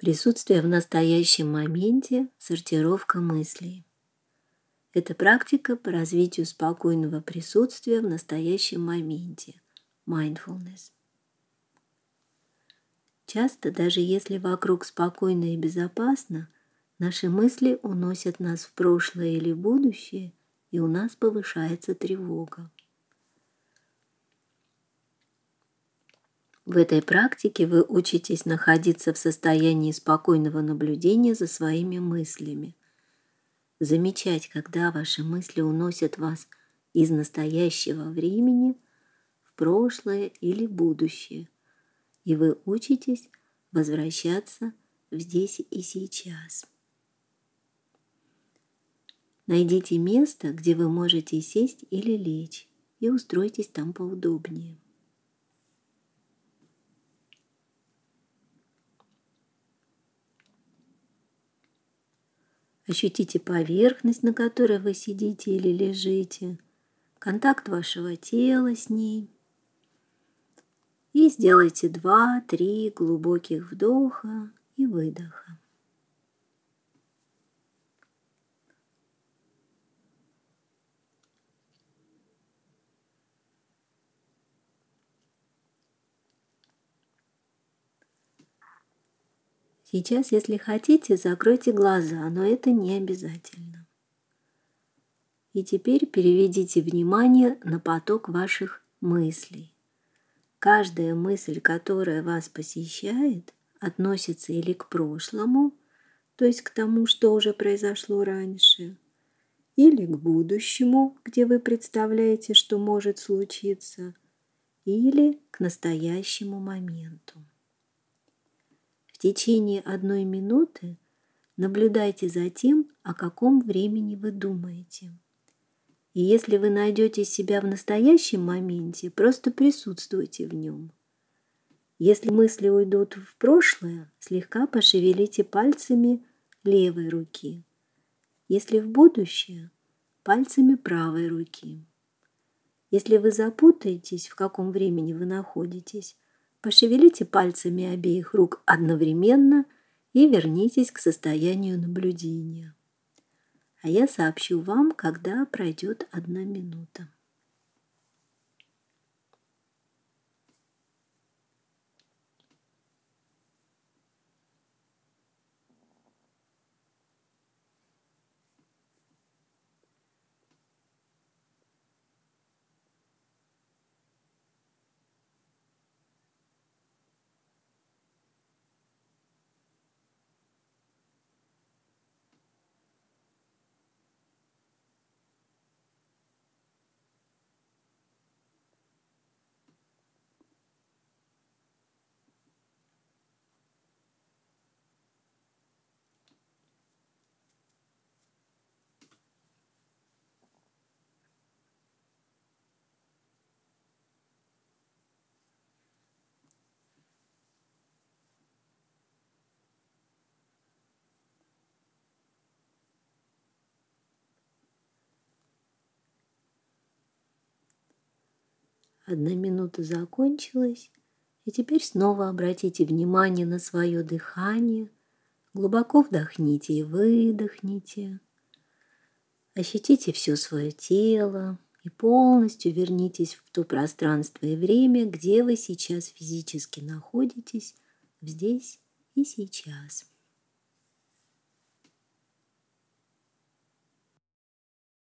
Присутствие в настоящем моменте – сортировка мыслей. Это практика по развитию спокойного присутствия в настоящем моменте – mindfulness. Часто, даже если вокруг спокойно и безопасно, наши мысли уносят нас в прошлое или будущее, и у нас повышается тревога. В этой практике вы учитесь находиться в состоянии спокойного наблюдения за своими мыслями. Замечать, когда ваши мысли уносят вас из настоящего времени в прошлое или будущее. И вы учитесь возвращаться в здесь и сейчас. Найдите место, где вы можете сесть или лечь, и устройтесь там поудобнее. Ощутите поверхность, на которой вы сидите или лежите, контакт вашего тела с ней. И сделайте два-три глубоких вдоха и выдоха. Сейчас, если хотите, закройте глаза, но это не обязательно. И теперь переведите внимание на поток ваших мыслей. Каждая мысль, которая вас посещает, относится или к прошлому, то есть к тому, что уже произошло раньше, или к будущему, где вы представляете, что может случиться, или к настоящему моменту течение одной минуты наблюдайте за тем, о каком времени вы думаете. И если вы найдете себя в настоящем моменте, просто присутствуйте в нем. Если мысли уйдут в прошлое, слегка пошевелите пальцами левой руки. Если в будущее, пальцами правой руки. Если вы запутаетесь, в каком времени вы находитесь, Пошевелите пальцами обеих рук одновременно и вернитесь к состоянию наблюдения. А я сообщу вам, когда пройдет одна минута. Одна минута закончилась, и теперь снова обратите внимание на свое дыхание. Глубоко вдохните и выдохните. Ощутите все свое тело и полностью вернитесь в то пространство и время, где вы сейчас физически находитесь, здесь и сейчас.